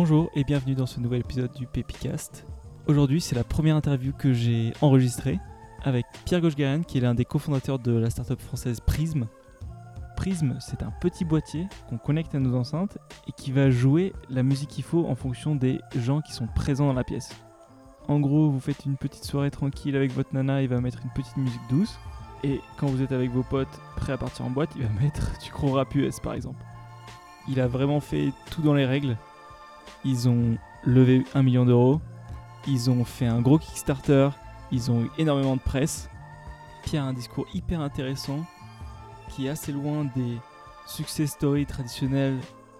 Bonjour et bienvenue dans ce nouvel épisode du Pépicast. Aujourd'hui, c'est la première interview que j'ai enregistrée avec Pierre Gauchegaren, qui est l'un des cofondateurs de la startup française Prism. Prism, c'est un petit boîtier qu'on connecte à nos enceintes et qui va jouer la musique qu'il faut en fonction des gens qui sont présents dans la pièce. En gros, vous faites une petite soirée tranquille avec votre nana, il va mettre une petite musique douce. Et quand vous êtes avec vos potes prêts à partir en boîte, il va mettre du gros rap US par exemple. Il a vraiment fait tout dans les règles. Ils ont levé 1 million d'euros. Ils ont fait un gros Kickstarter. Ils ont eu énormément de presse. Pierre a un discours hyper intéressant qui est assez loin des success stories traditionnels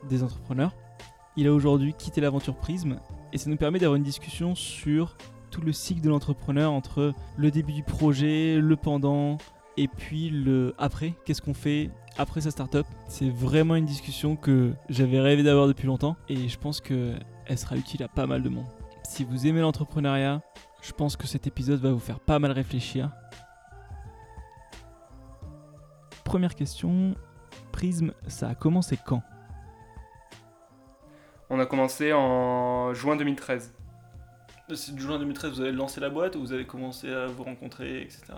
des entrepreneurs. Il a aujourd'hui quitté l'aventure Prism et ça nous permet d'avoir une discussion sur tout le cycle de l'entrepreneur entre le début du projet, le pendant et puis le après. Qu'est-ce qu'on fait après sa startup? C'est vraiment une discussion que j'avais rêvé d'avoir depuis longtemps et je pense qu'elle sera utile à pas mal de monde. Si vous aimez l'entrepreneuriat, je pense que cet épisode va vous faire pas mal réfléchir. Première question, Prism, ça a commencé quand? On a commencé en juin 2013. C'est juin 2013, vous avez lancé la boîte ou vous avez commencé à vous rencontrer, etc.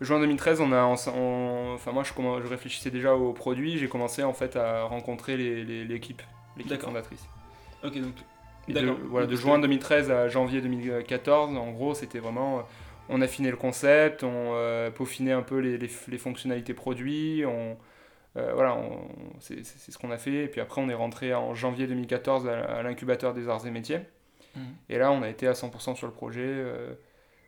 Juin 2013, on a, on- enfin moi je, réfléchissais déjà au produit, j'ai commencé en fait à rencontrer l'équipe, l'équipe fondatrice. Ok, donc. De, voilà, de juin que- 2013 à janvier 2014, en gros, c'était vraiment. euh, On affinait le concept, on euh, peaufinait un peu les, les- les fonctionnalités produits, on, euh, voilà, c'est ce qu'on a fait. Et puis après, on est rentré en janvier 2014 à, à l'incubateur des arts et métiers. Mhm. Et là, on a été à 100% sur le projet. euh,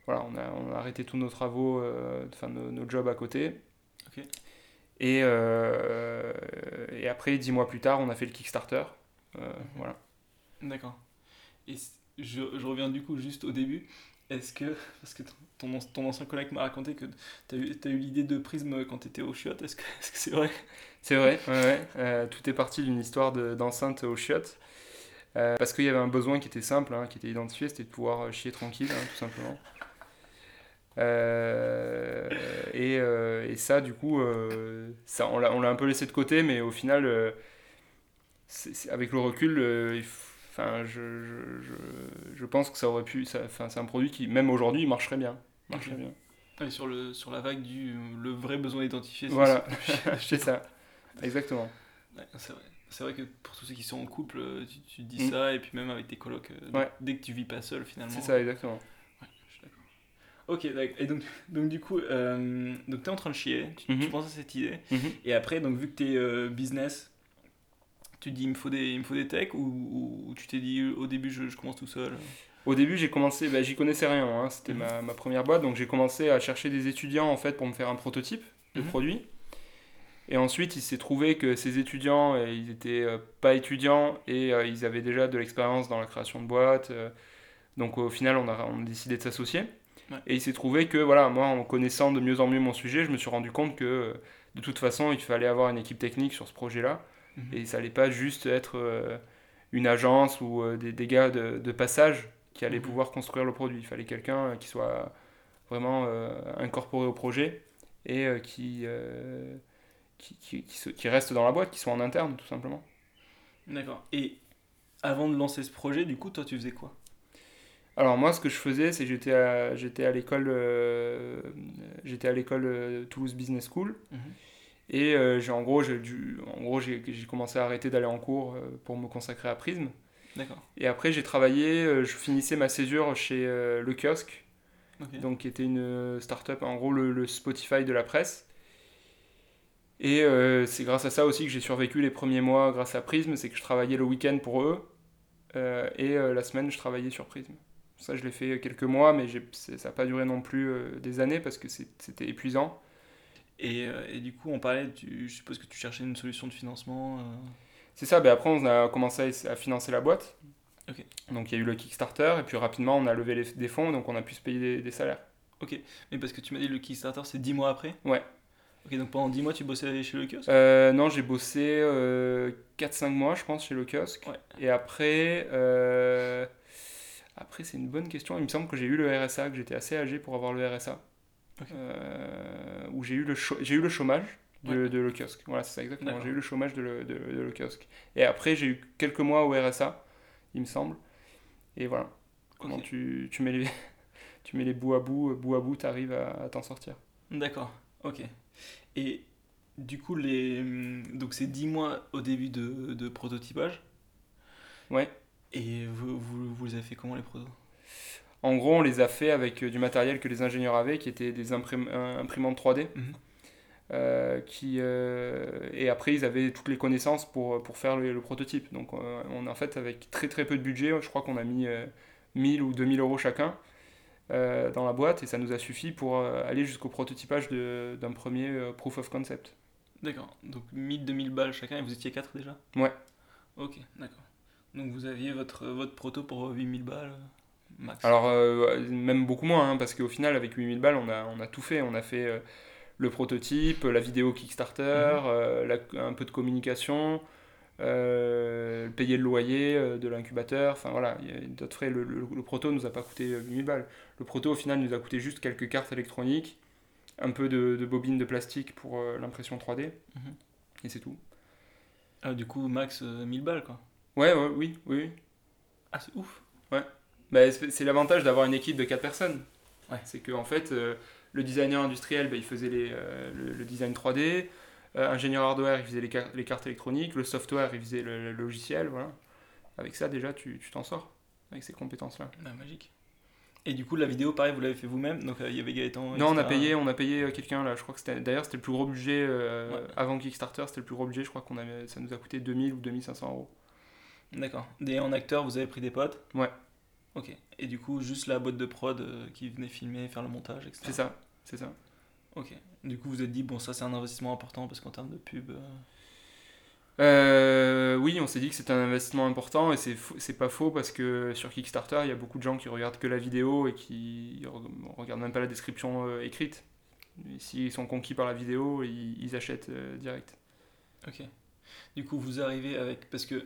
voilà, on a, on a arrêté tous nos travaux, euh, enfin nos, nos jobs à côté. Et, euh, et après, dix mois plus tard, on a fait le Kickstarter. Euh. Voilà. D'accord. Et je, je reviens du coup juste au début. Est-ce que, parce que ton, ton, ancien collègue m'a raconté que tu as eu, eu l'idée de Prism quand tu étais au chiottes, est-ce que c'est vrai? C'est vrai, ouais, ouais. Euh, tout est parti d'une histoire de- d'enceinte aux chiottes. Euh, parce qu'il y avait un besoin qui était simple, hein, qui était identifié, c'était de pouvoir chier tranquille, hein, tout simplement. Euh, et, euh, et ça, du coup, euh, ça, on l'a un peu laissé de côté, mais au final, c'est- avec le recul, il enfin, je, je, je, je pense que ça aurait pu. ça- Enfin, c'est un produit qui, même aujourd'hui, marcherait bien. Marcherait bien. Ouais, sur, le, sur la vague du le vrai besoin identifié. Voilà, c'est ça. Exactement. Ouais, c'est vrai. Vrai que pour tous ceux qui sont en couple, tu, tu dis Mm. ça, et puis même avec tes colocs, Ouais. dès que tu vis pas seul finalement. C'est ça, exactement. Ok, et donc, donc du coup, euh, donc tu es en train de chier, tu, Mhm. tu penses à cette idée, Mhm. et après, donc vu que tu es business, tu te dis il me faut des, il me faut des techs, ou, ou- ou tu t'es dit au début je, je commence tout seul? Au début, j'ai commencé, bah, j'y connaissais rien, hein, c'était Mhm. ma, ma première boîte, donc j'ai commencé à chercher des étudiants en fait pour me faire un prototype de produit. Et ensuite, il s'est trouvé que ces étudiants, euh, ils étaient euh, pas étudiants et euh, ils avaient déjà de l'expérience dans la création de boîtes. Donc au final, on a, on a décidé de s'associer. Ouais. Et il s'est trouvé que voilà, moi, en connaissant de mieux en mieux mon sujet, je me suis rendu compte que de toute façon, il fallait avoir une équipe technique sur ce projet-là. Mhm. Et ça allait pas juste être euh, une agence ou euh, des, des gars de, de passage qui allaient Mhm. pouvoir construire le produit. Il fallait quelqu'un euh, qui soit vraiment euh, incorporé au projet et qui, qui, qui, qui se- qui reste dans la boîte, qui soit en interne tout simplement. D'accord. Et avant de lancer ce projet, du coup, toi tu faisais quoi? Alors moi ce que je faisais c'est que j'étais à, j'étais à l'école euh, j'étais à l'école euh, Toulouse Business School Mhm. et euh, j'ai en gros j'ai dû en gros j'ai commencé à arrêter d'aller en cours pour me consacrer à Prism D'accord. Et après, j'ai travaillé, je finissais ma césure chez Le Kiosque, donc qui était une start-up, en gros le, le Spotify de la presse. Et c'est grâce à ça aussi que j'ai survécu les premiers mois grâce à Prism, c'est que je travaillais le week-end pour eux, et la semaine, je travaillais sur Prism. Ça, je l'ai fait quelques mois, mais ça n'a pas duré non plus euh, des années parce que c'était épuisant. Et, euh, et du coup, on parlait, tu, je suppose que tu cherchais une solution de financement. euh, C'est ça, ben après on a commencé à, à financer la boîte. Ok. Donc il y a eu le Kickstarter, et puis rapidement on a levé les- des fonds, donc on a pu se payer des- des salaires. Mais parce que tu m'as dit le Kickstarter, c'est 10 mois après? Ouais. Ok, donc pendant 10 mois, tu bossais chez le kiosque? Euh, non, j'ai bossé euh, 4-5 mois, je pense, chez le kiosque. Ouais. Et après, euh, après c'est une bonne question. Il me semble que j'ai eu le RSA, que j'étais assez âgé pour avoir le RSA. Ok. Euh, où j'ai eu, le j'ai eu le chômage de, Ouais. de le kiosque. Voilà, c'est ça exactement. J'ai eu le chômage de le, de, de le kiosque. Et après, j'ai eu quelques mois au RSA. il me semble. Et voilà. Comment tu, tu, mets les, tu mets les bouts à bout, bout à bout, tu arrives à, t'en sortir. D'accord, ok. Et du coup, les... donc c'est 10 mois au début de, de prototypage Ouais. Et vous, vous, vous avez fait comment les protos En gros, on les a fait avec euh, du matériel que les ingénieurs avaient, qui étaient des imprimantes 3D. Mhm. Euh, qui, euh, et après, ils avaient toutes les connaissances pour, pour faire le, prototype. Donc, on en fait, avec très très peu de budget, je crois qu'on a mis 1000 ou 2000 euros chacun dans la boîte et ça nous a suffi pour aller jusqu'au prototypage d'un premier proof of concept. D'accord. Donc 1000-2000 balles chacun et vous étiez 4 déjà? Ouais. Ok, d'accord. Donc vous aviez votre, votre proto pour 8000 balles euh, max Alors, euh, même beaucoup moins, hein, parce qu'au final, avec 8000 balles, on a, on a tout fait. On a fait euh, le prototype, la vidéo Kickstarter, mhm. un peu de communication, payer le loyer de l'incubateur. Enfin voilà, il y a d'autres frais. Le, le, proto nous a pas coûté 8000 balles. Le proto, au final, nous a coûté juste quelques cartes électroniques, un peu de, de bobines de plastique pour l'impression 3D, mhm. et c'est tout. Ah, du coup, max 1000 balles quoi. Ouais, ouais, oui, oui. Ah, c'est ouf. Ouais. Bah, c'est l'avantage d'avoir une équipe de 4 personnes. Ouais. C'est qu'en en fait, euh, le designer industriel, bah, il faisait les, euh, le, design 3D. Euh, ingénieur hardware, il faisait les, les, cartes électroniques. Le software, il faisait le, logiciel. Voilà. Avec ça, déjà, tu t'en sors. Avec ces compétences-là. Bah, magique. Et du coup, la vidéo, pareil, vous l'avez fait vous-même Donc il y avait Gaëtan. Non, on a payé, on a payé quelqu'un là. Je crois que c'était. D'ailleurs, c'était le plus gros budget avant Kickstarter. C'était le plus gros budget. Je crois avait, ça nous a coûté 2000 ou 2500 euros. D'accord. Et en acteur, vous avez pris des potes Ouais. Ok. Et du coup, juste la boîte de prod euh, qui venait filmer, faire le montage, etc. C'est ça, c'est ça. Ok. Du coup, vous êtes dit, bon, ça c'est un investissement important parce qu'en termes de pub. Euh, euh, oui, on s'est dit que c'était un investissement important et c'est pas faux parce que sur Kickstarter, il y a beaucoup de gens qui regardent que la vidéo et qui regardent même pas la description écrite. S'ils sont conquis par la vidéo, ils, ils achètent direct. Ok. Du coup, vous arrivez avec. Parce que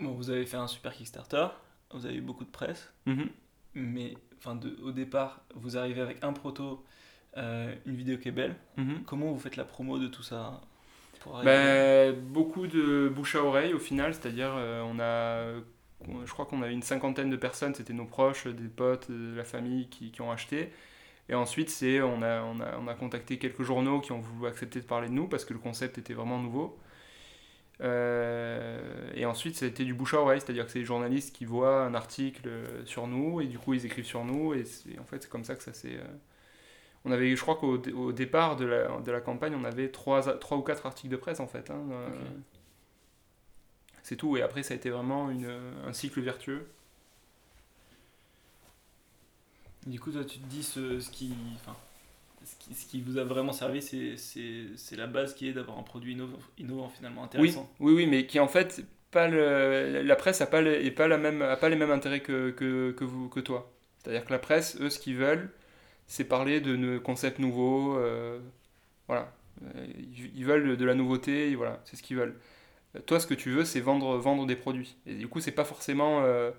Bon, vous avez fait un super Kickstarter, vous avez eu beaucoup de presse, mhm. mais enfin, de, au départ, vous arrivez avec un proto, euh, une vidéo qui est belle. Mhm. Comment vous faites la promo de tout ça ben, Beaucoup de bouche à oreille au final, c'est-à-dire euh, on a, je crois qu'on a une cinquantaine de personnes, c'était nos proches, des potes, de la famille qui, qui ont acheté. Et ensuite, c'est on a, on, a, on a contacté quelques journaux qui ont voulu accepter de parler de nous parce que le concept était vraiment nouveau. Euh, et ensuite, ça a été du bouche à oreille, c'est-à-dire que c'est les journalistes qui voient un article sur nous et du coup ils écrivent sur nous. Et en fait, c'est comme ça que ça s'est. Euh, on avait, je crois qu'au au départ de la, de la, campagne, on avait 3, trois ou 4 articles de presse en fait. Hein, euh, c'est tout. Et après, ça a été vraiment une, un cycle vertueux. Du coup, toi, tu te dis ce, ce qui. Enfin, ce qui, vous a vraiment servi, c'est la base qui est d'avoir un produit innovant, finalement intéressant. Oui, oui, oui, mais qui en fait, pas la presse n'a pas, pas, pas les mêmes intérêts que, que, que vous, que toi. C'est-à-dire que la presse, eux, ce qu'ils veulent, c'est parler de concepts nouveaux. Euh, voilà. Euh, ils veulent de la nouveauté, voilà, c'est ce qu'ils veulent. Toi, ce que tu veux, c'est vendre, vendre des produits. Et du coup, c'est pas forcément, euh,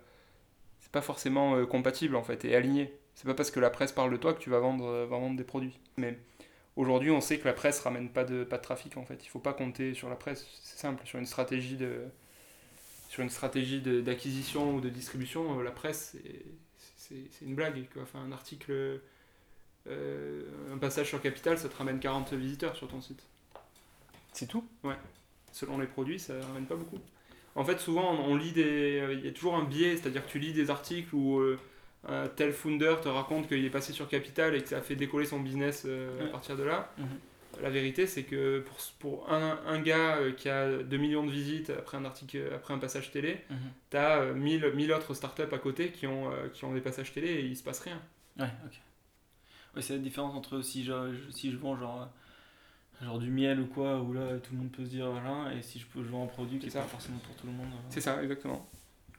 pas forcément compatible en fait et aligné. C'est pas parce que la presse parle de toi que tu vas vendre, euh, vendre des produits. Mais aujourd'hui, on sait que la presse ramène pas de, pas de trafic en fait. Il faut pas compter sur la presse. C'est simple. Sur une stratégie de sur une stratégie d'acquisition ou de distribution, euh, la presse, c'est une blague. Quoi. Enfin, un article, euh, un passage sur Capital, ça te ramène 40 visiteurs sur ton site. C'est tout? Ouais. Selon les produits, ça ramène pas beaucoup. En fait, souvent, on, lit des. Il y a toujours un biais, c'est-à-dire que tu lis des articles où un tel founder te raconte qu'il est passé sur Capital et que ça a fait décoller son business euh, à partir de là. Mhm. La vérité, c'est que pour, pour un, un, gars euh, qui a 2 millions de visites après un, article, après un passage télé, mhm. tu as 1000, 1000 autres startups à côté qui ont, euh, qui ont des passages télé et il se passe rien. Ouais, ok. Ouais, c'est la différence entre si je, si je vends genre, genre du miel ou quoi, où là tout le monde peut se dire voilà, et si je, peux, vends un produit qui n'est pas forcément pour tout le monde. C'est ça, exactement.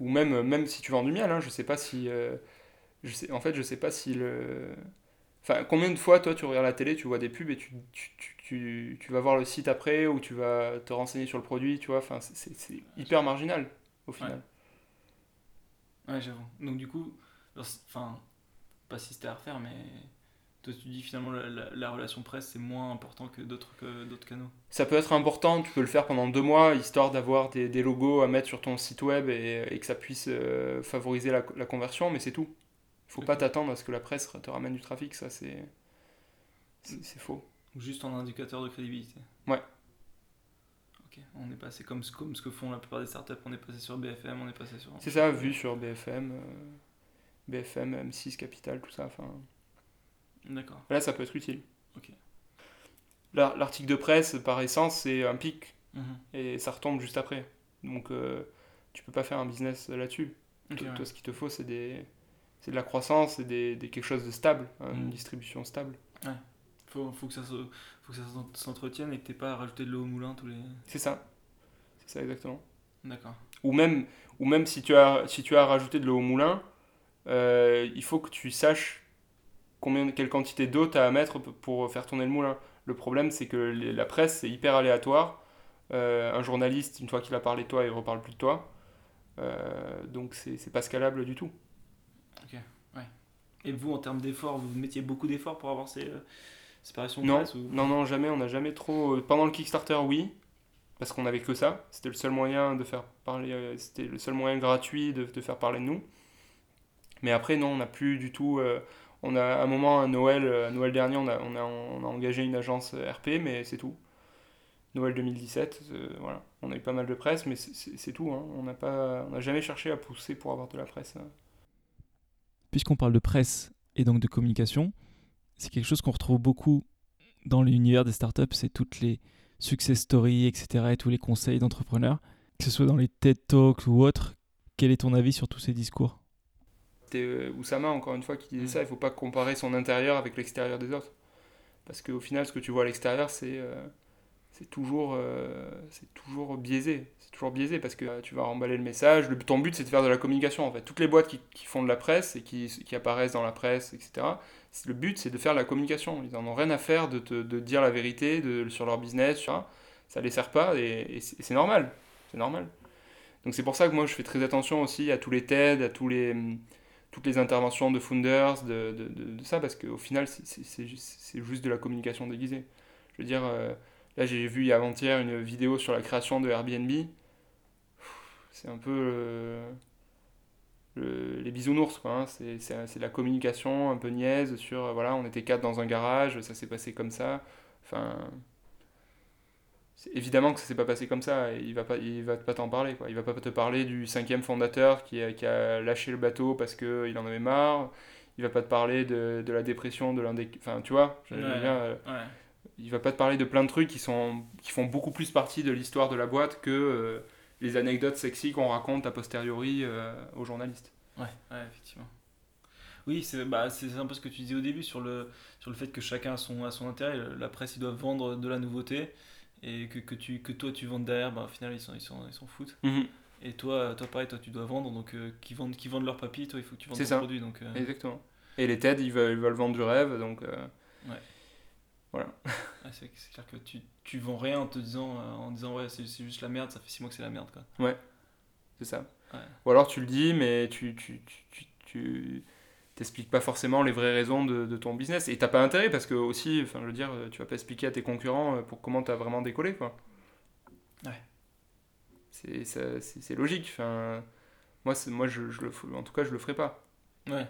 Ou même, même si tu vends du miel, hein, je sais pas si je sais, en fait, je sais pas si le. Enfin, combien de fois, toi, tu regardes la télé, tu vois des pubs et tu, tu, tu, tu vas voir le site après ou tu vas te renseigner sur le produit, tu vois. Enfin, c'est hyper marginal, au final. Ouais, j'avoue. Donc, du coup, enfin, pas si c'était à refaire, mais Toi, tu dis finalement la, la, la relation presse, c'est moins important que d'autres que d'autres canaux. Ça peut être important, tu peux le faire pendant deux mois, histoire d'avoir des, des, logos à mettre sur ton site web et, et que ça puisse euh, favoriser la, la, conversion, mais c'est tout. Faut pas t'attendre à ce que la presse te ramène du trafic, ça c'est c'est faux. Juste en indicateur de crédibilité. Ouais. Ok, on est passé comme, comme ce que font la plupart des startups, on est passé sur BFM, on est passé sur... C'est ça, vu sur BFM, euh, BFM, M6, Capital, tout ça, enfin... D'accord. Là, ça peut être utile. Ok. L'article de presse, par essence, c'est un pic, -hmm. et ça retombe juste après. Donc, euh, tu peux pas faire un business là-dessus. Okay, toi, ce qu'il te faut, c'est des... de la croissance et des, des, quelque chose de stable, hein, une Mhm. distribution stable. Ouais. Faut, faut que ça se- faut que ça s'en- s'entretienne et que t'aies pas à rajouter de l'eau au moulin tous les. C'est ça. C'est ça exactement. D'accord. Ou même, ou même si, tu as, si tu as rajouté de l'eau au moulin, euh, il faut que tu saches combien, quelle quantité d'eau tu as à mettre pour faire tourner le moulin. Le problème, c'est que les- la presse, c'est hyper aléatoire. Euh, un journaliste, une fois qu'il a parlé de toi, il reparle plus de toi. Euh, donc, c'est c'est pas scalable du tout. Et vous, en termes d'efforts, vous mettiez beaucoup d'efforts pour avoir ces euh, séparations de Non, presse ou... non, non, jamais. On n'a jamais trop. Pendant le Kickstarter, oui, parce qu'on avait que ça. C'était le seul moyen de faire parler. euh, C'était le seul moyen gratuit de, de faire parler de nous. Mais après, non, on n'a plus du tout. euh, on a à un moment, à Noël, euh, à Noël dernier, on a, on a, on a engagé une agence euh, RP, mais c'est tout. Noël 2017, euh, voilà. On a eu pas mal de presse, mais c'est- tout. hein. On n'a pas, on n'a jamais cherché à pousser pour avoir de la presse. hein. Puisqu'on parle de presse et donc de communication, c'est quelque chose qu'on retrouve beaucoup dans l'univers des startups, c'est toutes les success stories, etc. et tous les conseils d'entrepreneurs, que ce soit dans les TED Talks ou autres. Quel est ton avis sur tous ces discours? C'était euh, Oussama, encore une fois, qui disait Mm. ça. Il faut pas comparer son intérieur avec l'extérieur des autres. Parce qu'au final, ce que tu vois à l'extérieur, c'est euh, c'est toujours, euh, toujours biaisé. C'est toujours biaisé parce que euh, tu vas remballer le message. Ton but, c'est de faire de la communication. En fait. Toutes les boîtes qui, font de la presse et qui, qui apparaissent dans la presse, etc., le but, c'est de faire de la communication. Ils en ont rien à faire de, te, de dire la vérité de, sur leur business. Tu vois. Ça les sert pas et, c'est normal. C'est normal. Donc c'est pour ça que moi, je fais très attention aussi à tous les TED, à tous les toutes les interventions de founders, de, de, ça, parce qu'au final, c'est juste de la communication déguisée. Je veux dire, euh, là, j'ai vu avant-hier une vidéo sur la création de Airbnb. C'est un peu euh, le- les bisounours, quoi. hein. C'est de la communication un peu niaise sur, voilà, on était quatre dans un garage, ça s'est passé comme ça. Enfin, évidemment que ça s'est pas passé comme ça, il va pas, il va pas t'en parler, quoi. Il va pas te parler du cinquième fondateur qui a, qui a lâché le bateau parce que il en avait marre. Il va pas te parler de, de la dépression de l'un des, enfin, tu vois, je- Ouais. dire, euh, Ouais. Il va pas te parler de plein de trucs qui sont, qui font beaucoup plus partie de l'histoire de la boîte que euh, les anecdotes sexy qu'on raconte a posteriori euh, aux journalistes. Ouais, ouais, effectivement. Oui, c'est bah, c'est un peu ce que tu disais au début sur le, sur le fait que chacun a son, a son intérêt. La presse, ils doivent vendre de la nouveauté et que, que, tu, que toi, tu vendes derrière, bah, au final, ils s'en ils sont, ils s'en foutent. Et toi, toi, pareil, toi, tu dois vendre. Donc, euh, qui, vendent, qui vendent leur papier, toi, il faut que tu vendes C'est ton ça. produit. Donc, euh, Exactement. Et les TED, ils veulent, ils veulent vendre du rêve, donc euh, ouais, c'est clair que tu, tu vends rien en te disant, euh, en disant ouais, c'est juste la merde, ça fait 6 mois que c'est la merde. Quoi. c'est ça. Ouais. Ou alors tu le dis, mais tu, tu, tu, tu, t'expliques pas forcément les vraies raisons de, de ton business. Et t'as pas intérêt parce que aussi, enfin, je veux dire, tu vas pas expliquer à tes concurrents euh, pour comment t'as vraiment décollé, quoi. Ouais. C'est c'est- logique. Enfin, moi, moi je, je le, en tout cas, je le ferai pas. Ouais,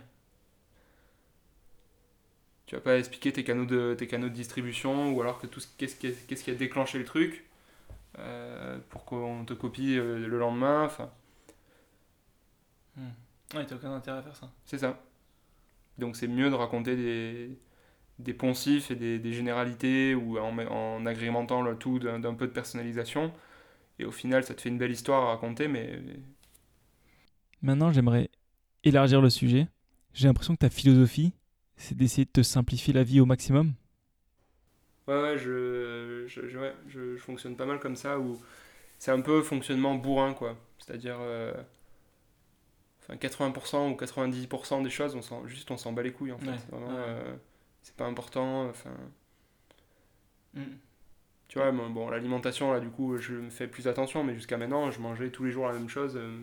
Tu vas pas expliquer tes canaux de, tes canaux de distribution ou alors que tout ce- qu'est-ce qui, a- qu'est-ce qui a déclenché le truc euh, pour qu'on te copie euh, le lendemain. Enfin, ouais t'as aucun intérêt à faire ça. c'est ça. Donc c'est mieux de raconter des, des poncifs et des, des généralités ou en, en agrémentant le tout d'un d'un peu de personnalisation. Et au final, ça te fait une belle histoire à raconter, mais Maintenant, j'aimerais élargir le sujet. J'ai l'impression que ta philosophie, c'est d'essayer de te simplifier la vie au maximum? Ouais, ouais, je, je, je- ouais, je, je fonctionne pas mal comme ça, où c'est un peu fonctionnement bourrin, quoi. C'est-à-dire, euh, enfin, 80% ou 90% des choses, on s'en, juste on s'en bat les couilles, en fait. Ouais, Vraiment, ouais. euh, c'est pas important, enfin... Mm. Tu vois, bon, bon, l'alimentation, là, du coup, je me fais plus attention, mais jusqu'à maintenant, je mangeais tous les jours la même chose, euh,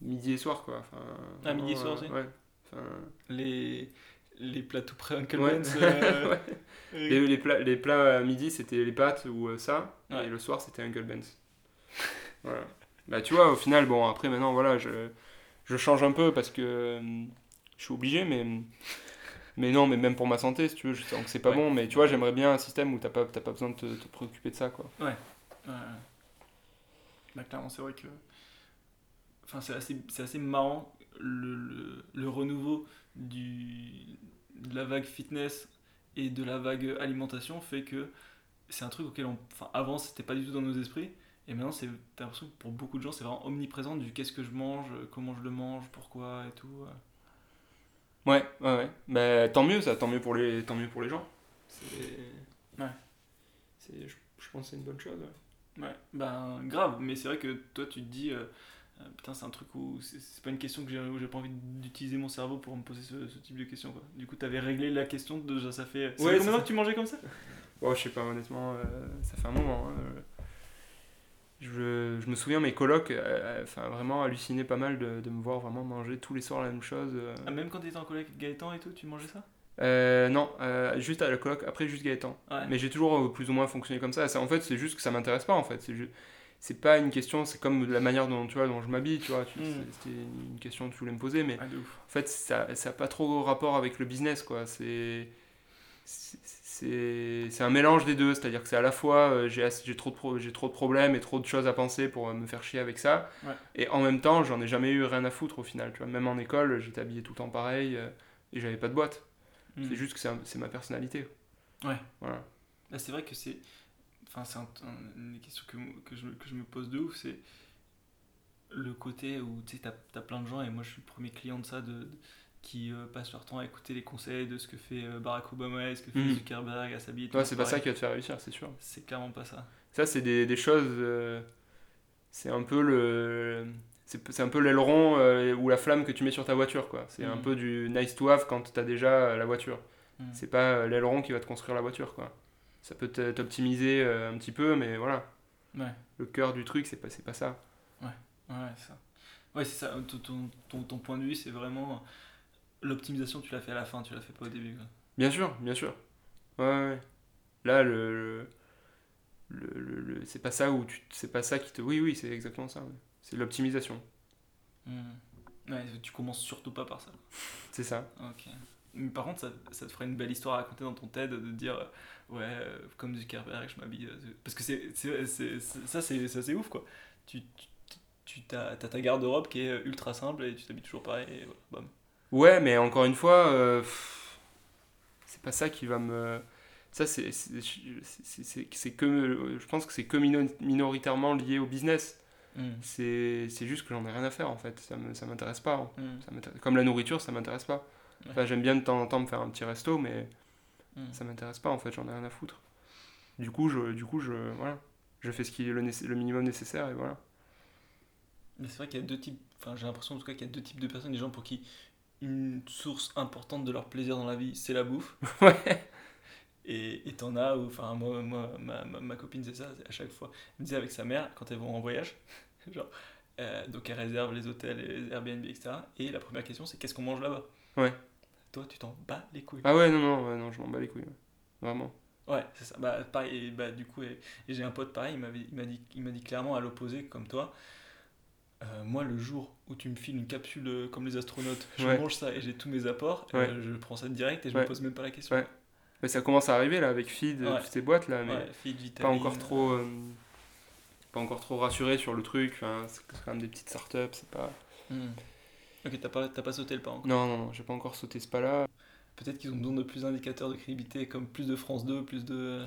midi et soir, quoi. Enfin, Ah, midi et soir euh, aussi Ouais. Enfin, Les, les plats tout prêts Uncle Ouais. Ben's. euh, Ouais. euh, Les, les plats, les plats à midi, c'était les pâtes ou euh, ça, Ouais. et le soir, c'était Uncle Ben's. voilà. Bah, tu vois, au final, bon, après, maintenant, voilà, je, je change un peu parce que euh, je suis obligé, mais, mais non, mais même pour ma santé, si tu veux, je sens que c'est pas bon, mais tu vois, j'aimerais bien un système où t'as pas, pas besoin de te, te préoccuper de ça, quoi. Ouais. Bah, clairement, c'est vrai que. Enfin, c'est assez, assez marrant le, le, le renouveau du, de la vague fitness et de la vague alimentation fait que c'est un truc auquel on. Enfin, avant, c'était pas du tout dans nos esprits. Et maintenant, c'est, t'as l'impression que pour beaucoup de gens, c'est vraiment omniprésent du qu'est-ce que je mange, comment je le mange, pourquoi et tout. ouais. Ouais, ouais. Bah, tant mieux, ça, tant mieux pour les, tant mieux pour les gens. C'est. Ouais. C'est, je, je pense que c'est une bonne chose, ouais. Ouais, ben grave, mais c'est vrai que toi tu te dis, euh, euh, putain c'est un truc où c'est pas une question que j'ai pas envie d'utiliser mon cerveau pour me poser ce, ce type de question quoi. Du coup t'avais réglé la question de déjà ça fait... Ouais, combien de que tu mangeais comme ça? Oh, je sais pas, honnêtement, euh, ça fait un moment. hein. Je, je me souviens, mes colocs, euh, enfin, vraiment hallucinaient pas mal de, de me voir vraiment manger tous les soirs la même chose. ah, Même quand t'étais en collègue avec Gaëtan et tout, tu mangeais ça? Euh, non, euh, juste à la coloc, après juste Gaëtan. Ouais. Mais j'ai toujours euh, plus ou moins fonctionné comme ça. ça en fait, c'est juste que ça m'intéresse pas, en fait. C'est ju- c'est pas une question, c'est comme la manière dont, tu vois, dont je m'habille, tu vois. Mm. C'était une question que tu voulais me poser, mais Ah en fait, ça n'a pas trop rapport avec le business, quoi. C'est un mélange des deux, c'est-à-dire que c'est à la fois euh, j'ai trop, de trop de problèmes et trop de choses à penser pour euh, me faire chier avec ça, Ouais. et en même temps, j'en ai jamais eu rien à foutre au final, tu vois. Même en école, j'étais habillé tout le temps pareil euh, et j'avais pas de boîte. Mm. C'est juste que c'est ma personnalité. Ouais. Voilà. Bah, c'est vrai que c'est... Enfin c'est un- un- une des questions que, que, je, que je me pose de ouf, c'est le côté où tu sais t'as as plein de gens et moi je suis le premier client de ça de, de- qui euh, passent leur temps à écouter les conseils de ce que fait euh, Barack Obama et ce que fait Mm. Zuckerberg à s'habiller. Toujours c'est pas ça qui va te faire réussir, c'est sûr. C'est clairement pas ça. Ça, c'est des, des choses. euh, c'est un peu le. C'est un peu l'aileron euh, ou la flamme que tu mets sur ta voiture, quoi. C'est un Mhm. peu du nice to have quand t'as déjà la voiture. Mm. C'est pas l'aileron qui va te construire la voiture, quoi. Ça peut t'optimiser euh, un petit peu, mais voilà. Ouais, Le cœur du truc, c'est pas, pas ça. ouais, c'est ça. Ouais, c'est ça. Ton, ton, ton- point de vue, c'est vraiment l'optimisation, tu l'as fait à la fin, tu l'as fait pas au début. quoi. Bien sûr, bien sûr. Ouais, ouais, ouais. Là, le. le, le- c'est pas ça où tu. C'est pas ça qui te. Oui, oui, c'est exactement ça. ouais. C'est l'optimisation. Mm. Ouais, tu commences surtout pas par ça. C'est ça. Ok. Mais par contre, ça, ça te ferait une belle histoire à raconter dans ton TED de dire euh, ouais, euh, comme Zuckerberg, je m'habille. euh, parce que c'est, c'est, c'est- ça, c'est, ouf quoi. Tu, tu, tu t'as, t'as ta garde-robe qui est ultra simple et tu t'habilles toujours pareil. Et voilà. Ouais, mais encore une fois, euh, c'est pas ça qui va me. Ça, c'est que. Je pense que c'est que mino- minoritairement lié au business. Mm. C'est juste que j'en ai rien à faire en fait. Ça me- ça m'intéresse pas. hein. Mm. Ça m'intéresse- Comme la nourriture, ça m'intéresse pas. Enfin, j'aime bien de temps en temps me faire un petit resto, mais Mm. ça m'intéresse pas en fait. J'en ai rien à foutre. Du coup, je, du coup, je, voilà, je fais ce qui est le, minimum nécessaire et voilà. Mais c'est vrai qu'il y a deux types, enfin j'ai l'impression en tout cas qu'il y a deux types de personnes, des gens pour qui une source importante de leur plaisir dans la vie c'est la bouffe. Ouais. Et t'en as enfin moi, moi ma, ma, ma copine c'est ça, à chaque fois, elle me disait avec sa mère quand elles vont en voyage, genre, euh, donc elle réserve les hôtels et les Airbnb etc. Et la première question c'est qu'est-ce qu'on mange là-bas? Ouais. Toi tu t'en bats les couilles. Ah ouais, non, non, ouais, non, je m'en bats les couilles. ouais. Vraiment. Ouais, c'est ça. Bah, pareil, et bah, du coup, et, et j'ai un pote pareil, il m'a dit, il dit clairement à l'opposé, comme toi. euh, moi, le jour où tu me files une capsule euh, comme les astronautes, je Ouais. mange ça et j'ai tous mes apports, Ouais. euh, je prends ça direct et je me pose même pas la question. Ouais. Mais ça commence à arriver là avec Feed, Ouais. toutes ces boîtes là, mais Ouais, feed, pas vitamines, encore trop. euh, pas encore trop rassuré sur le truc. Enfin, c'est quand même des petites startups, c'est pas. Hmm. Ok, t'as pas, t'as pas sauté le pas encore. Non, non, non, j'ai pas encore sauté ce pas-là. Peut-être qu'ils ont besoin de plus d'indicateurs de crédibilité, comme plus de France 2, plus de,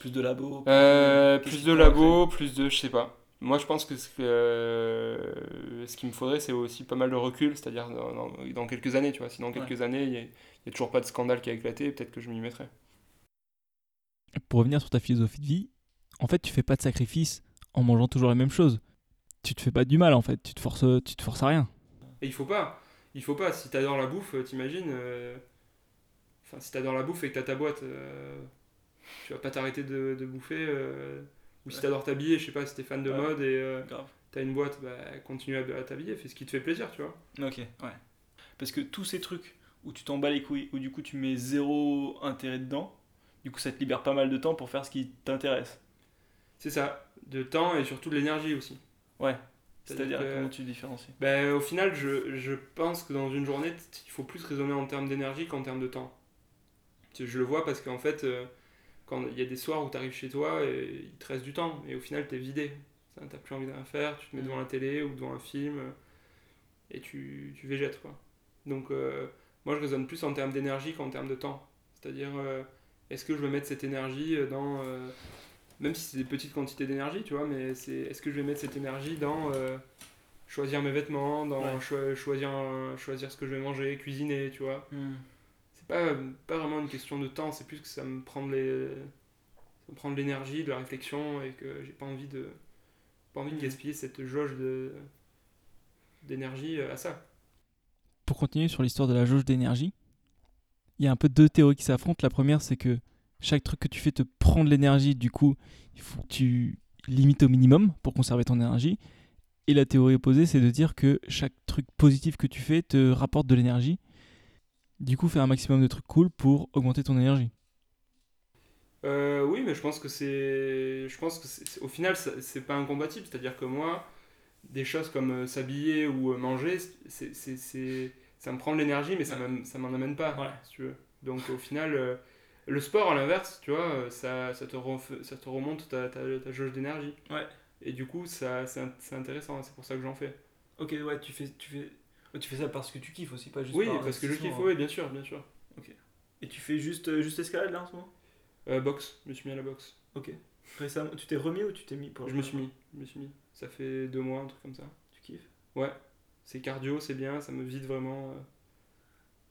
plus de labos. plus Euh, plus de labos, plus de. Je sais pas. Moi, je pense que ce, que, euh, ce qu'il me faudrait, c'est aussi pas mal de recul, c'est-à-dire dans, dans- dans quelques années, tu vois. Si dans quelques années, il n'y a, il y a toujours pas de scandale qui a éclaté, peut-être que je m'y mettrai. Pour revenir sur ta philosophie de vie, en fait, tu fais pas de sacrifice en mangeant toujours la même chose. Tu te fais pas du mal, en fait. Tu te forces, tu te forces à rien. Et il faut pas. Il faut pas. Si t'adores la bouffe, euh, t'imagines. euh, Enfin, si t'adores la bouffe et que t'as ta boîte, euh, tu vas pas t'arrêter de, de bouffer. Ou si t'adores t'habiller, je sais pas, si t'es fan de Ouais. mode et euh, t'as une boîte, bah continue à t'habiller, fais ce qui te fait plaisir, tu vois. Ok, ouais. Parce que tous ces trucs où tu t'en bats les couilles, où du coup tu mets zéro intérêt dedans. Du coup, ça te libère pas mal de temps pour faire ce qui t'intéresse. C'est ça, de temps et surtout de l'énergie aussi. Ouais. C'est-à-dire que- comment tu différencies? Ben, au final, je, je pense que dans une journée, il faut plus raisonner en termes d'énergie qu'en termes de temps. Je le vois parce qu'en fait, euh, quand il y a des soirs où tu arrives chez toi et il te reste du temps, et au final, tu es vidé. Tu n'as plus envie de rien faire, tu te mets Mhm. devant la télé ou devant un film euh, et tu, tu végètes. Quoi. Donc, euh, moi, je raisonne plus en termes d'énergie qu'en termes de temps. C'est-à-dire, euh, est-ce que je veux mettre cette énergie dans. Euh, même si c'est des petites quantités d'énergie, tu vois, mais c'est est-ce que je vais mettre cette énergie dans euh, choisir mes vêtements, dans Ouais. choisir, un- choisir ce que je vais manger, cuisiner, tu vois? Hmm. C'est pas, pas vraiment une question de temps, c'est plus que ça me prend de ça me prend de l'énergie, de la réflexion et que j'ai pas envie de pas envie de Mhm. gaspiller cette jauge de d'énergie à ça. Pour continuer sur l'histoire de la jauge d'énergie, il y a un peu deux théories qui s'affrontent. La première, c'est que chaque truc que tu fais te prend de l'énergie, du coup, il faut que tu limites au minimum pour conserver ton énergie. Et la théorie opposée, c'est de dire que chaque truc positif que tu fais te rapporte de l'énergie. Du coup, fais un maximum de trucs cool pour augmenter ton énergie. Euh, oui, mais je pense que c'est. Je pense que au final, c'est pas incompatible. C'est-à-dire que moi, des choses comme euh, s'habiller ou euh, manger, c'est, c'est, c'est- ça me prend de l'énergie, mais ça, m'en amène pas, Ouais. si tu veux. Donc au final, euh, le sport, à l'inverse, tu vois, euh, ça, ça, te, ref- ça te remonte ta, ta, ta jauge d'énergie. Ouais. Et du coup, ça, c'est, c'est intéressant, c'est pour ça que j'en fais. Ok, ouais, tu fais, tu fais, tu fais ça parce que tu kiffes aussi, pas juste Oui, parce que je kiffe, oui, bien sûr, bien sûr. Et tu fais juste, juste escalade là en ce moment? Euh, boxe, je me suis mis à la boxe. Ok. Récemment, tu t'es remis ou tu t'es mis pour Je me suis mis, je me suis mis. Ça fait deux mois, un truc comme ça. Tu kiffes? Ouais, c'est cardio, c'est bien, ça me vide vraiment. euh,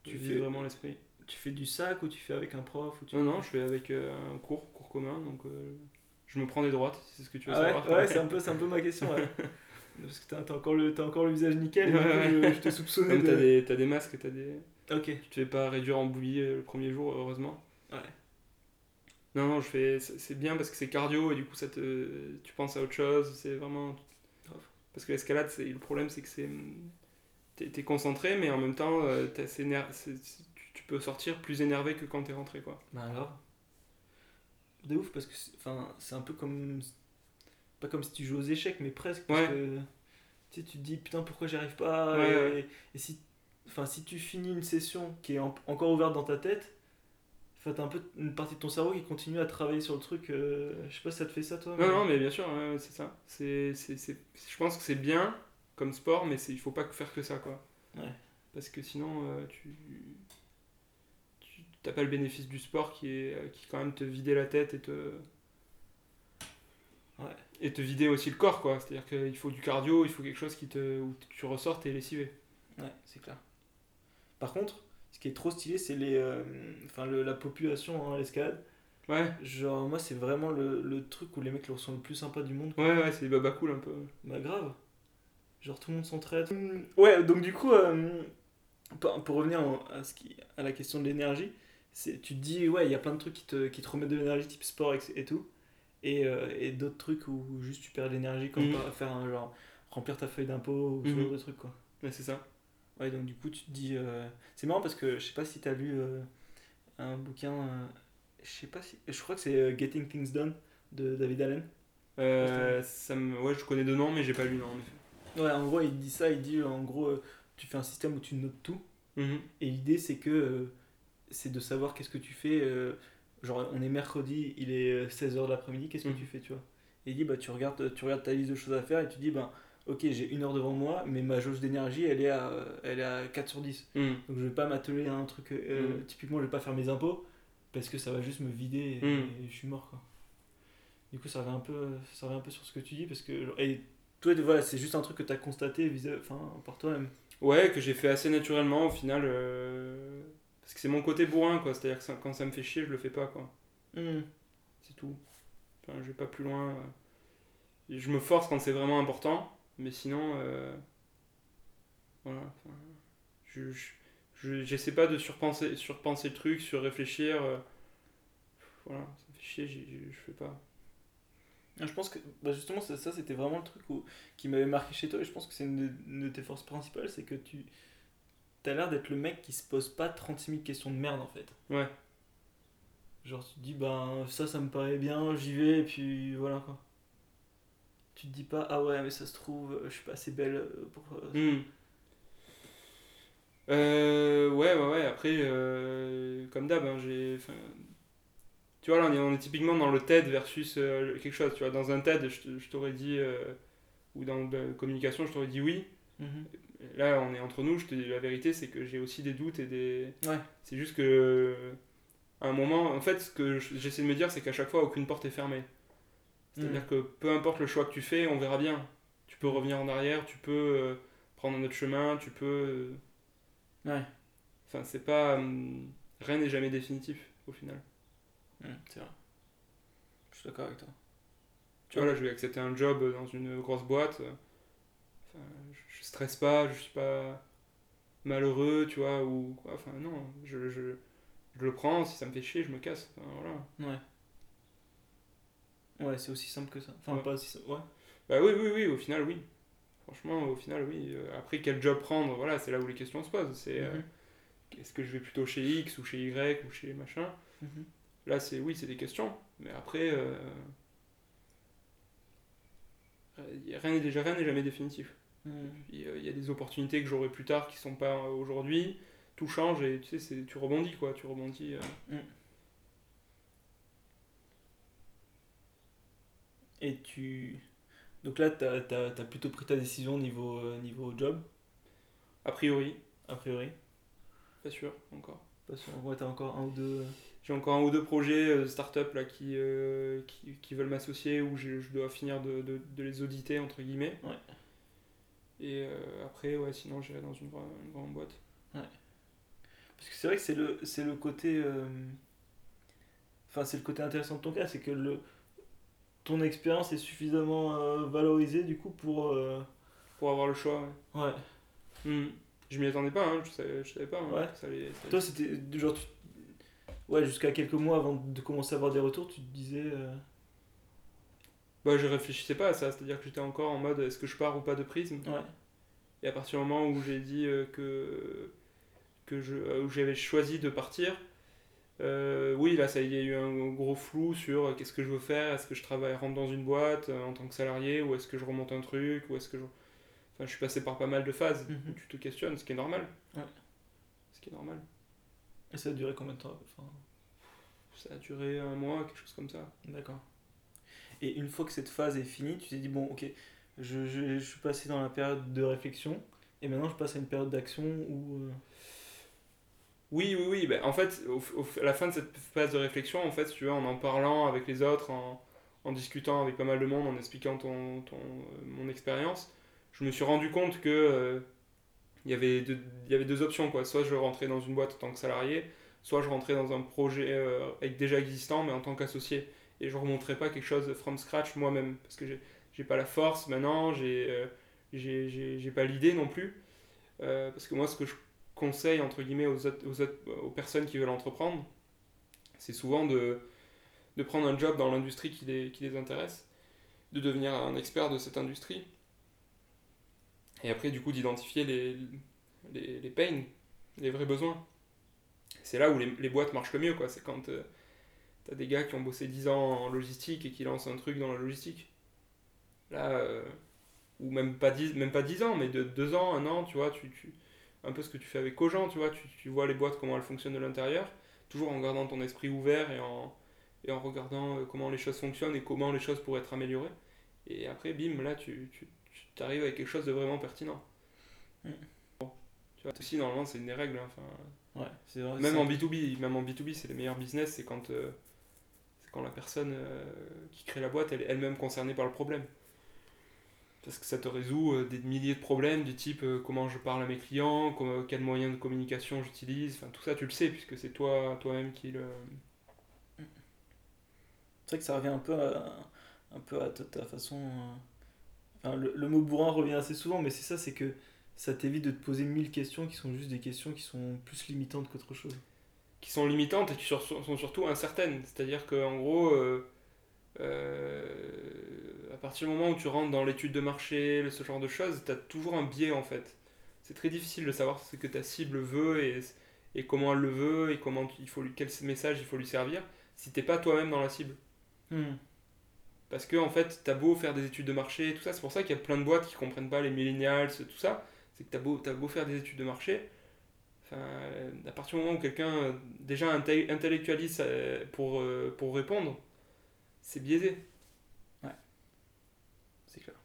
tu Tu vides fais- vraiment l'esprit. Tu fais du sac ou tu fais avec un prof ou tu... Non, non, je fais avec euh, un cours, cours commun, donc euh, je me prends des droites, c'est ce que tu veux Ah savoir. ouais c'est un, peu, un peu ma question. Ouais. Parce que t'as, t'as encore le, t'as encore le visage nickel, Ouais, ouais. je, je t'ai soupçonné de... t'as des, t'as des masques, t'as des... Ok. tu te fais pas réduire en bouillie euh, le premier jour, heureusement. Ouais. Non, non, je fais... c'est bien parce que c'est cardio et du coup ça te... tu penses à autre chose, c'est vraiment... Parce que l'escalade, le problème c'est que c'est... T'es, t'es concentré, mais en même temps, euh, éner- c'est- c'est- tu, peux sortir plus énervé que quand t'es rentré, quoi. Bah grave. De ouf parce que c'est, un peu comme... Pas comme si tu jouais aux échecs, mais presque. Parce Ouais. que tu sais, tu te dis putain pourquoi j'y arrive pas. Ouais, et, ouais. et si, enfin, si tu finis une session qui est en- encore ouverte dans ta tête, t'as un peu une partie de ton cerveau qui continue à travailler sur le truc. euh, je sais pas si ça te fait ça toi. Non, non, mais bien sûr, ouais, c'est ça. C'est, Je pense que c'est bien comme sport, mais il faut pas faire que ça, quoi. Ouais. Parce que sinon, euh, tu... t'as pas le bénéfice du sport qui est euh, qui quand même te vider la tête et te Ouais. et te vider aussi le corps, quoi. C'est-à-dire qu'il faut du cardio, il faut quelque chose qui te où tu ressors t'es lessivé. Ouais, c'est clair. Par contre, ce qui est trop stylé, c'est les, euh, enfin, le- la population à l'escalade. Ouais, Genre, moi, c'est vraiment le, le truc où les mecs le sont le plus sympa du monde. ouais, ouais, c'est des baba cool un peu. Bah, grave. Genre, tout le monde s'entraide. Ouais, donc du coup, euh, pour, revenir en- à, ce qui, à la question de l'énergie, c'est- tu te dis, ouais, il y a plein de trucs qui te, qui te remettent de l'énergie, type sport et, et tout. Et, euh, et d'autres trucs où juste tu perds de l'énergie, comme Mhm. faire un genre remplir ta feuille d'impôt ou ce Mhm. genre de trucs, quoi. Ouais, c'est ça. Ouais, donc du coup, tu te dis. euh, C'est marrant parce que je sais pas si t'as lu euh, un bouquin. Je sais pas si. Je crois que c'est Getting Things Done de David Allen. Euh, ça me... Ouais, je connais deux noms, mais j'ai pas lu, non, en effet. Ouais, en gros, il dit ça. Il dit en gros, tu fais un système où tu notes tout. Mhm. Et l'idée, c'est que. Euh, c'est de savoir qu'est-ce que tu fais. euh, genre, on est mercredi, il est 16h de l'après-midi, qu'est-ce que Mhm. tu fais, tu vois? Et il dit, bah, tu regardes, tu regardes ta liste de choses à faire et tu dis, bah, ok, j'ai une heure devant moi, mais ma jauge d'énergie, elle, est à, euh, elle est à 4 sur 10. Mhm. Donc je vais pas m'atteler à un truc. euh, Mm. Typiquement, je vais pas faire mes impôts parce que ça va juste me vider et, Mm. et je suis mort quoi. Du coup, ça revient un peu, ça revient un peu sur ce que tu dis parce que et toi, voilà, c'est juste un truc que tu as constaté vis enfin par toi-même? Ouais, que j'ai fait assez naturellement au final. euh, Parce que c'est mon côté bourrin, quoi. C'est-à-dire que ça- quand ça me fait chier, je le fais pas, quoi. Mm. C'est tout. Enfin, je vais pas plus loin. euh. Et Je me force quand c'est vraiment important, mais sinon, euh, voilà. enfin, je, je- je- j'essaie pas de surpenser, surpenser le truc, sur réfléchir. euh, Voilà, ça me fait chier, je fais pas. Ah, Je pense que bah, justement ça, ça, c'était vraiment le truc où- qui m'avait marqué chez toi et je pense que c'est une, de- une de tes forces principales, c'est que tu t'as l'air d'être le mec qui se pose pas 36 000 questions de merde en fait. Ouais. Genre tu te dis ben ça ça me paraît bien, j'y vais et puis voilà quoi. Tu te dis pas ah ouais mais ça se trouve je suis pas assez belle euh, pour... euh, Hmm. Euh, ouais, ouais, ouais. Après, euh, comme d'hab, hein, j'ai. Tu vois, là, on est, on est typiquement dans le TED versus euh, quelque chose. Tu vois, dans un TED, je, t'aurais dit. euh, ou dans la communication, je t'aurais dit oui. mhm. Là, on est entre nous. Je te dis la vérité, c'est que j'ai aussi des doutes et des. Ouais. C'est juste que. À un moment, en fait, ce que je- j'essaie de me dire, c'est qu'à chaque fois, aucune porte est fermée. C'est-à-dire Mhm. que peu importe le choix que tu fais, on verra bien. Tu peux revenir en arrière, tu peux euh, prendre un autre chemin, tu peux. euh, Ouais. Enfin, c'est pas. hum, rien n'est jamais définitif, au final. Mhm, c'est vrai. Je suis d'accord avec toi. Tu vois, là, je vais accepter un job dans une grosse boîte. euh, Enfin, je stresse pas, je suis pas malheureux, tu vois, ou quoi. Enfin, non, je, je, je le prends, si ça me fait chier, je me casse. Enfin, voilà. Ouais. Ouais, c'est aussi simple que ça. Enfin, Ouais. pas aussi simple. Ouais. Bah oui, oui, oui, au final, oui. Franchement, au final, oui. Euh, Après, quel job prendre Voilà, c'est là où les questions se posent. C'est euh, Mhm. est-ce que je vais plutôt chez X ou chez Y ou chez machin? Mhm. Là, c'est oui, c'est des questions. Mais après, euh, rien n'est déjà rien n'est jamais définitif. Puis, euh, Il y a des opportunités que j'aurai plus tard qui sont pas euh, aujourd'hui. Tout change et tu sais, c'est- tu rebondis quoi. Tu rebondis. euh. Et tu. Donc là, t'as as, plutôt pris ta décision niveau, euh, niveau job, A priori, a priori. pas sûr encore. Parce que ouais, t'as encore un ou deux. J'ai encore un ou deux projets euh, start-up là qui, euh, qui, qui veulent m'associer où je, je dois finir de, de, de les auditer entre guillemets. Ouais. Et euh, après, ouais, sinon j'irai dans une, une grande boîte. Parce que c'est vrai que c'est le, c'est le côté. euh, Enfin, c'est le côté intéressant de ton cas, c'est que le, ton expérience est suffisamment euh, valorisée du coup pour. euh, Pour avoir le choix, ouais. Ouais. Hmm. Je m'y attendais pas, hein, je, savais, je savais pas. hein, Ouais. que ça allait- ça allait- Toi, c'était genre. tu- Ouais, jusqu'à quelques mois avant de commencer à avoir des retours, tu te disais. euh, Bah, je réfléchissais pas à ça, c'est-à-dire que j'étais encore en mode est-ce que je pars ou pas de prisme? Ouais. Et à partir du moment où j'ai dit euh, que, que je, euh, où j'avais choisi de partir, euh, oui, là, ça, il y a eu un gros flou sur qu'est-ce que je veux faire, est-ce que je travaille, rentre dans une boîte en tant que salarié, ou est-ce que je remonte un truc, ou est-ce que je... Enfin, je suis passé par pas mal de phases Mhm. où tu te questionnes, ce qui est normal. Ouais. Ce qui est normal. Et ça a duré combien de temps? Enfin, Ça a duré un mois, quelque chose comme ça. D'accord. Et une fois que cette phase est finie, tu t'es dit, bon, ok, je, suis passé dans la période de réflexion, et maintenant je passe à une période d'action où. euh, Oui, oui, oui. ben, en fait, à la fin de cette phase de réflexion, en fait, tu veux, en en parlant avec les autres, en, en discutant avec pas mal de monde, en expliquant ton, euh, mon expérience, je me suis rendu compte que euh, il y avait deux, il y avait deux options, quoi. Soit je rentrais dans une boîte en tant que salarié, soit je rentrais dans un projet déjà existant, mais en tant qu'associé. Et je remonterais pas quelque chose from scratch moi-même, parce que j'ai pas la force maintenant, j'ai euh, j'ai pas l'idée non plus. Euh, parce que moi, ce que je conseille entre guillemets aux, aux, personnes qui veulent entreprendre, c'est souvent de, de prendre un job dans l'industrie qui les, qui les intéresse, de devenir un expert de cette industrie, et après du coup d'identifier les, les, les pains, les vrais besoins. C'est là où les, les boîtes marchent le mieux, quoi. C'est quand tu t'as des gars qui ont bossé 10 ans en logistique et qui lancent un truc dans la logistique. Là, euh, ou même pas 10, même pas 10 ans, mais de 2 ans, 1 an, tu vois, tu, tu, un peu ce que tu fais avec Cogent, tu vois, tu, tu vois les boîtes, comment elles fonctionnent de l'intérieur, toujours en gardant ton esprit ouvert et en, et en regardant euh, comment les choses fonctionnent et comment les choses pourraient être améliorées. Et après, bim, là, tu, tu, tu arrives avec quelque chose de vraiment pertinent. Mm. Bon, tu vois, aussi, normalement, c'est une des règles. hein, Ouais, vrai. même en B2B, même en B2B, c'est les meilleurs business, c'est quand, euh, quand la personne euh, qui crée la boîte, elle est elle-même concernée par le problème. Parce que ça te résout euh, des milliers de problèmes du type euh, comment je parle à mes clients, comment, quels moyens de communication j'utilise, enfin tout ça tu le sais puisque c'est toi toi-même qui le... C'est vrai que ça revient un peu à, un peu à ta, façon. le mot bourrin revient assez souvent, mais c'est ça, c'est que ça t'évite de te poser mille questions qui sont juste des questions qui sont plus limitantes qu'autre chose. Qui sont limitantes et qui sur- sont surtout incertaines. C'est-à-dire qu'en gros, euh, euh, à partir du moment où tu rentres dans l'étude de marché, ce genre de choses, tu as toujours un biais en fait. c'est très difficile de savoir ce que ta cible veut et, et comment elle le veut et comment il faut lui, quel message il faut lui servir si t'es pas toi-même dans la cible. Hmm. Parce que en fait, t'as beau faire des études de marché, tout ça, c'est pour ça qu'il y a plein de boîtes qui comprennent pas les millennials, tout ça. C'est que t'as beau, as beau faire des études de marché, enfin, à partir du moment où quelqu'un euh, déjà intellectualise euh, pour, euh, pour répondre, c'est biaisé. Ouais. C'est clair.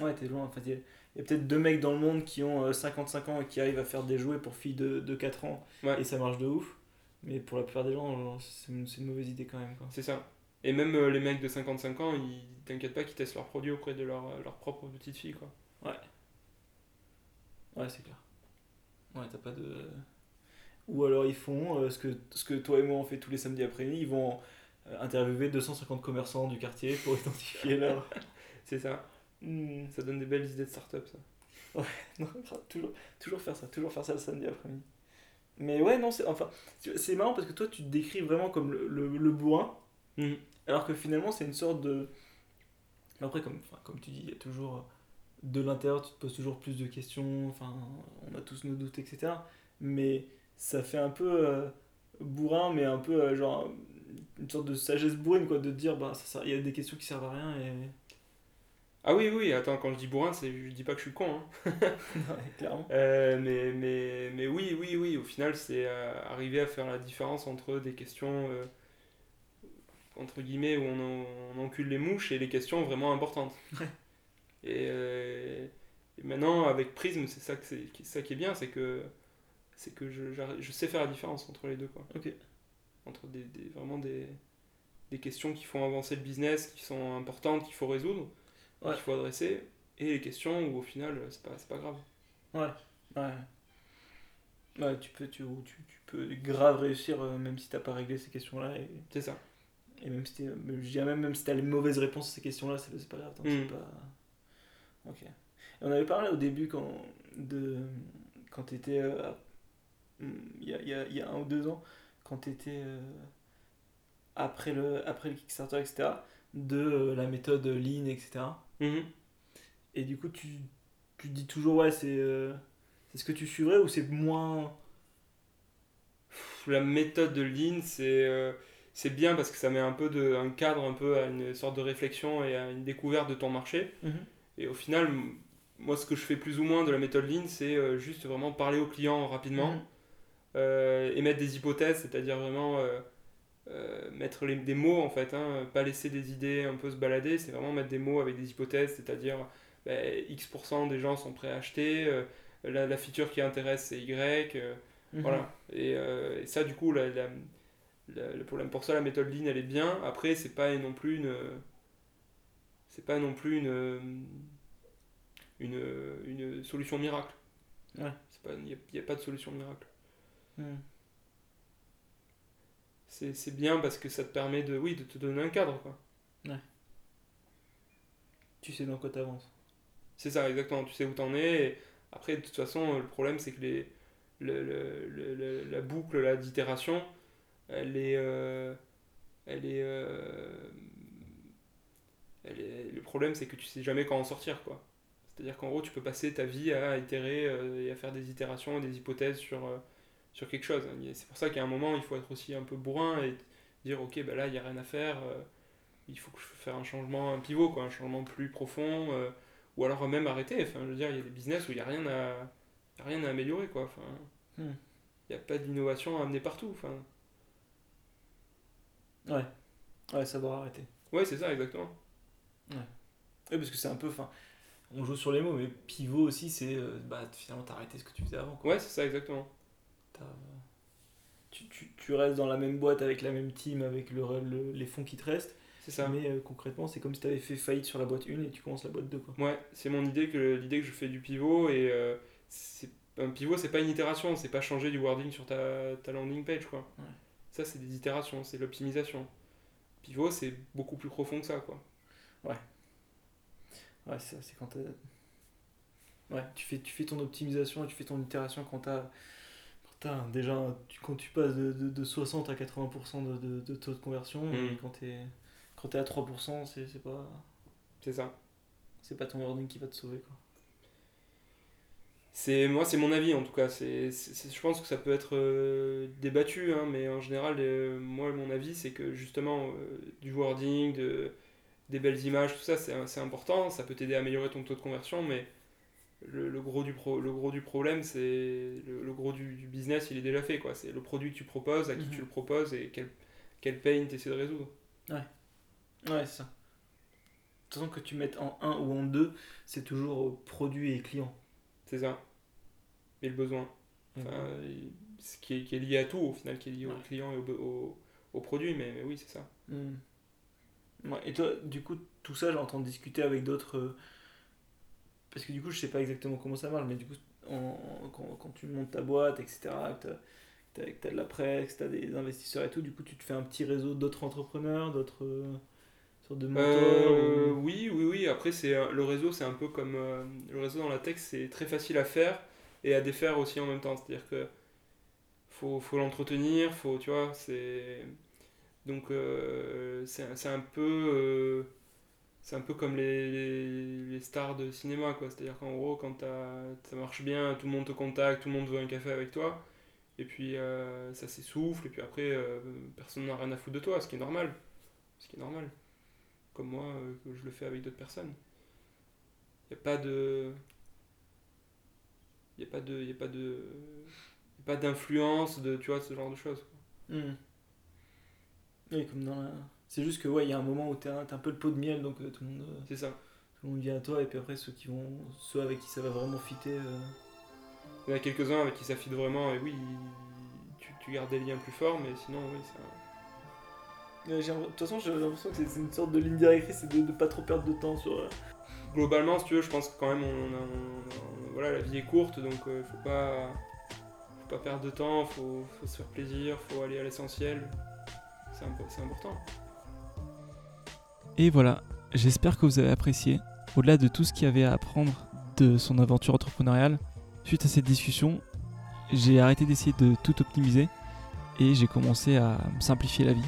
Ouais, t'es loin. Enfin, il y a, peut-être deux mecs dans le monde qui ont 55 ans et qui arrivent à faire des jouets pour filles de, de 4 ans et ça marche de ouf. Mais pour la plupart des gens, c'est une, une mauvaise idée quand même. C'est ça. Et même euh, les mecs de 55 ans, ils t'inquiètent pas qu'ils testent leurs produits auprès de leur, leur propre petite fille, quoi. Ouais. Ouais, c'est clair. Ouais, t'as pas de. Ou alors ils font euh, ce, que, ce que toi et moi on fait tous les samedis après-midi, ils vont interviewer 250 commerçants du quartier pour identifier leur. c'est ça. Hmm. Ça donne des belles idées de start-up, ça. Ouais, non, toujours, toujours faire ça, toujours faire ça le samedi après-midi. Mais ouais, non, c'est enfin, c'est marrant parce que toi tu te décris vraiment comme le, le, le bourrin. Hmm. Alors que finalement, c'est une sorte de. Après, comme, comme tu dis, il y a toujours. De l'intérieur, tu te poses toujours plus de questions. Enfin, on a tous nos doutes, etc. Mais ça fait un peu euh, bourrin, mais un peu euh, genre. Une sorte de sagesse bourrine, quoi, de dire, bah, il y a des questions qui servent à rien et. Ah oui, oui, attends, quand je dis bourrin, c'est, je dis pas que je suis con. Hein. clairement. Euh, mais, mais, mais oui, oui, oui, au final, c'est arriver à faire la différence entre des questions entre guillemets, où on, encule les mouches et les questions vraiment importantes. Et, maintenant, avec Prism, c'est ça, que c'est, ça qui est bien, c'est que, c'est que je, je, sais faire la différence entre les deux. Quoi. Entre des, vraiment des, des questions qui font avancer le business, qui sont importantes, qu'il faut résoudre, qu'il faut adresser, et les questions où au final, c'est pas, c'est pas grave. Ouais, ouais. Ouais, tu peux, tu, tu, tu peux grave réussir euh, même si t'as pas réglé ces questions-là. Et... C'est ça. Et même si je dirais même, même si t'as les mauvaises réponses à ces questions-là, c'est pas grave. Mm. Pas... Ok. on avait parlé au début quand, de, quand t'étais. Euh, il y, a, y, a, y, a, un ou deux ans, quand t'étais. Euh, après, le, après le Kickstarter, etc., de euh, la méthode Lean, etc. Mm-hmm. Et du coup, tu, tu dis toujours, ouais, c'est c'est ce que tu suivrais ou c'est moins. La méthode de Lean, c'est c'est bien parce que ça met un peu de, un cadre un peu à une sorte de réflexion et à une découverte de ton marché. Mhm. Et au final, moi, ce que je fais plus ou moins de la méthode Lean, c'est euh, juste vraiment parler au client rapidement, mhm. euh, émettre des hypothèses, c'est-à-dire vraiment euh, mettre des mots en fait, hein, pas laisser des idées un peu se balader, c'est vraiment mettre des mots avec des hypothèses, c'est-à-dire ben, X% des gens sont prêts à acheter, la, la, feature qui intéresse c'est Y, mhm. voilà. Et, et, ça, du coup, la, la le problème pour ça la méthode Lean elle est bien après c'est pas non plus une c'est pas non plus une une, une solution miracle. Ouais. Il n'y a, pas de solution miracle. Hmm. c'est bien parce que ça te permet de oui de te donner un cadre quoi. Ouais. Tu sais dans quoi t'avances. C'est ça exactement. Tu sais où t'en es et après de toute façon le problème c'est que les le, le, la boucle là d'itération elle est, euh, elle est, euh, le problème c'est que tu sais jamais quand en sortir quoi. C'est-à-dire qu'en gros tu peux passer ta vie à itérer euh, et à faire des itérations et des hypothèses sur, sur quelque chose. C'est pour ça qu'à un moment il faut être aussi un peu bourrin et dire ok ben là il n'y a rien à faire, il faut que je fasse un changement, un pivot quoi, un changement plus profond ou alors même arrêter. Enfin, je veux dire, il y a des business où il n'y a rien à, a rien à améliorer, quoi. Enfin, hmm. il n'y a pas d'innovation à amener partout. Enfin, Ouais. Ouais, ça doit arrêter. Ouais, c'est ça, exactement. Ouais. ouais parce que c'est un peu. Fin, on joue sur les mots, mais pivot aussi, c'est. Euh, bah, finalement, t'as arrêté ce que tu faisais avant. Quoi. Ouais, c'est ça, exactement. Tu, tu, tu, restes dans la même boîte avec la même team, avec le, les fonds qui te restent. C'est ça. Mais euh, concrètement, c'est comme si tu avais fait faillite sur la boîte 1 et tu commences la boîte 2. Quoi. Ouais, c'est mon idée que l'idée que je fais du pivot et euh, un pivot, c'est pas une itération, c'est pas changer du wording sur ta, ta landing page quoi. Ouais. Ça, c'est des itérations, c'est l'optimisation. Pivot, c'est beaucoup plus profond que ça, quoi. Ouais. Ouais, c'est c'est quand Ouais, tu fais, tu fais ton optimisation et tu fais ton itération quand t'as. Quand déjà, tu, quand tu passes de, de, 60 à 80% de, de, taux de conversion, et mm. quand t'es quand es à 3%, c'est pas. C'est ça. C'est pas ton wording qui va te sauver, quoi. C'est moi, c'est mon avis en tout cas. C'est, c'est- je pense que ça peut être euh, débattu, hein, mais en général, euh, moi, mon avis, c'est que justement, euh, du wording, de, des belles images, tout ça, c'est, important. Ça peut t'aider à améliorer ton taux de conversion, mais le, le gros, du pro, le gros du problème, c'est le, le gros du, du business, il est déjà fait. Quoi. C'est le produit que tu proposes, à qui Mhm. tu le proposes et quel, quel pain tu essaies de résoudre. Ouais, c'est ça. De toute façon, que tu mettes en 1 ou en 2, c'est toujours produit et client. C'est ça. Et le besoin. Enfin, il- ce qui est, qui est lié à tout, au final, qui est lié au Ouais. client et au, au, au produit, mais, mais oui, c'est ça. Hmm. Ouais, et toi, du coup, tout ça, j'entends discuter avec d'autres. euh, Parce que du coup, je sais pas exactement comment ça marche, mais du coup, en- en- quand, quand tu montes ta boîte, etc., que t'as- que tu as, de la presse, que tu as des investisseurs et tout, du coup, tu te fais un petit réseau d'autres entrepreneurs, d'autres euh, sortes de mentors Euh, ou- oui, oui, oui. Après, le réseau, c'est un peu comme le réseau dans la tech, c'est très facile à faire et à défaire aussi en même temps. C'est-à-dire que faut, faut l'entretenir, faut, tu vois, c'est donc euh, c'est un- peu euh, c'est un peu comme les, les, stars de cinéma, quoi. C'est-à-dire qu'en gros, quand ça marche bien, tout le monde te contacte, tout le monde veut un café avec toi. Et puis euh, ça s'essouffle, et puis après, personne n'a rien à foutre de toi, ce qui est normal. Ce qui est normal comme moi, je le fais avec d'autres personnes. Il a pas de. Il a pas de. Il a pas de. pas d'influence de, tu vois, ce genre de choses. Hmm. Oui, comme dans la... C'est juste que, ouais, il y a un moment où t'es un, un peu le pot de miel, donc euh, tout, le monde, euh, C'est ça. tout le monde vient à toi, et puis après, ceux, qui vont, ceux avec qui ça va vraiment fitter. euh, Il y en a quelques-uns avec qui ça fit vraiment, et oui, tu, tu gardes des liens plus forts, mais sinon, oui, ça. De toute façon, j'ai l'impression que c'est une sorte de ligne directrice, c'est de ne pas trop perdre de temps sur. euh, Globalement, si tu veux, je pense que quand même, on, a- on- on- voilà, la vie est courte, donc il faut pas. Faut pas perdre de temps, faut, faut se faire plaisir, faut aller à l'essentiel. C'est impo- c'est important. Et voilà, j'espère que vous avez apprécié. Au-delà de tout ce qu'il y avait à apprendre de son aventure entrepreneuriale, suite à cette discussion, j'ai arrêté d'essayer de tout optimiser et j'ai commencé à simplifier la vie.